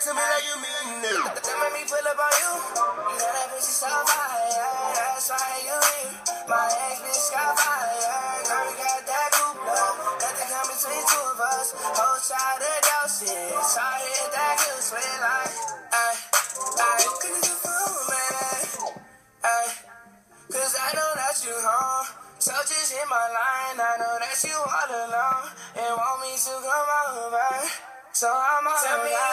to me like you mean it. The time I me pull up on you, you know that bitch is so fire. That's why you leave. My ex bitch got fire. Now we got that group love. Nothing come between two of us. Whole side of those. So I hit that good sweet like. Couldn't I know that you. So just hit my line. I know that you all alone and want me to come over. So I'm all Tell line.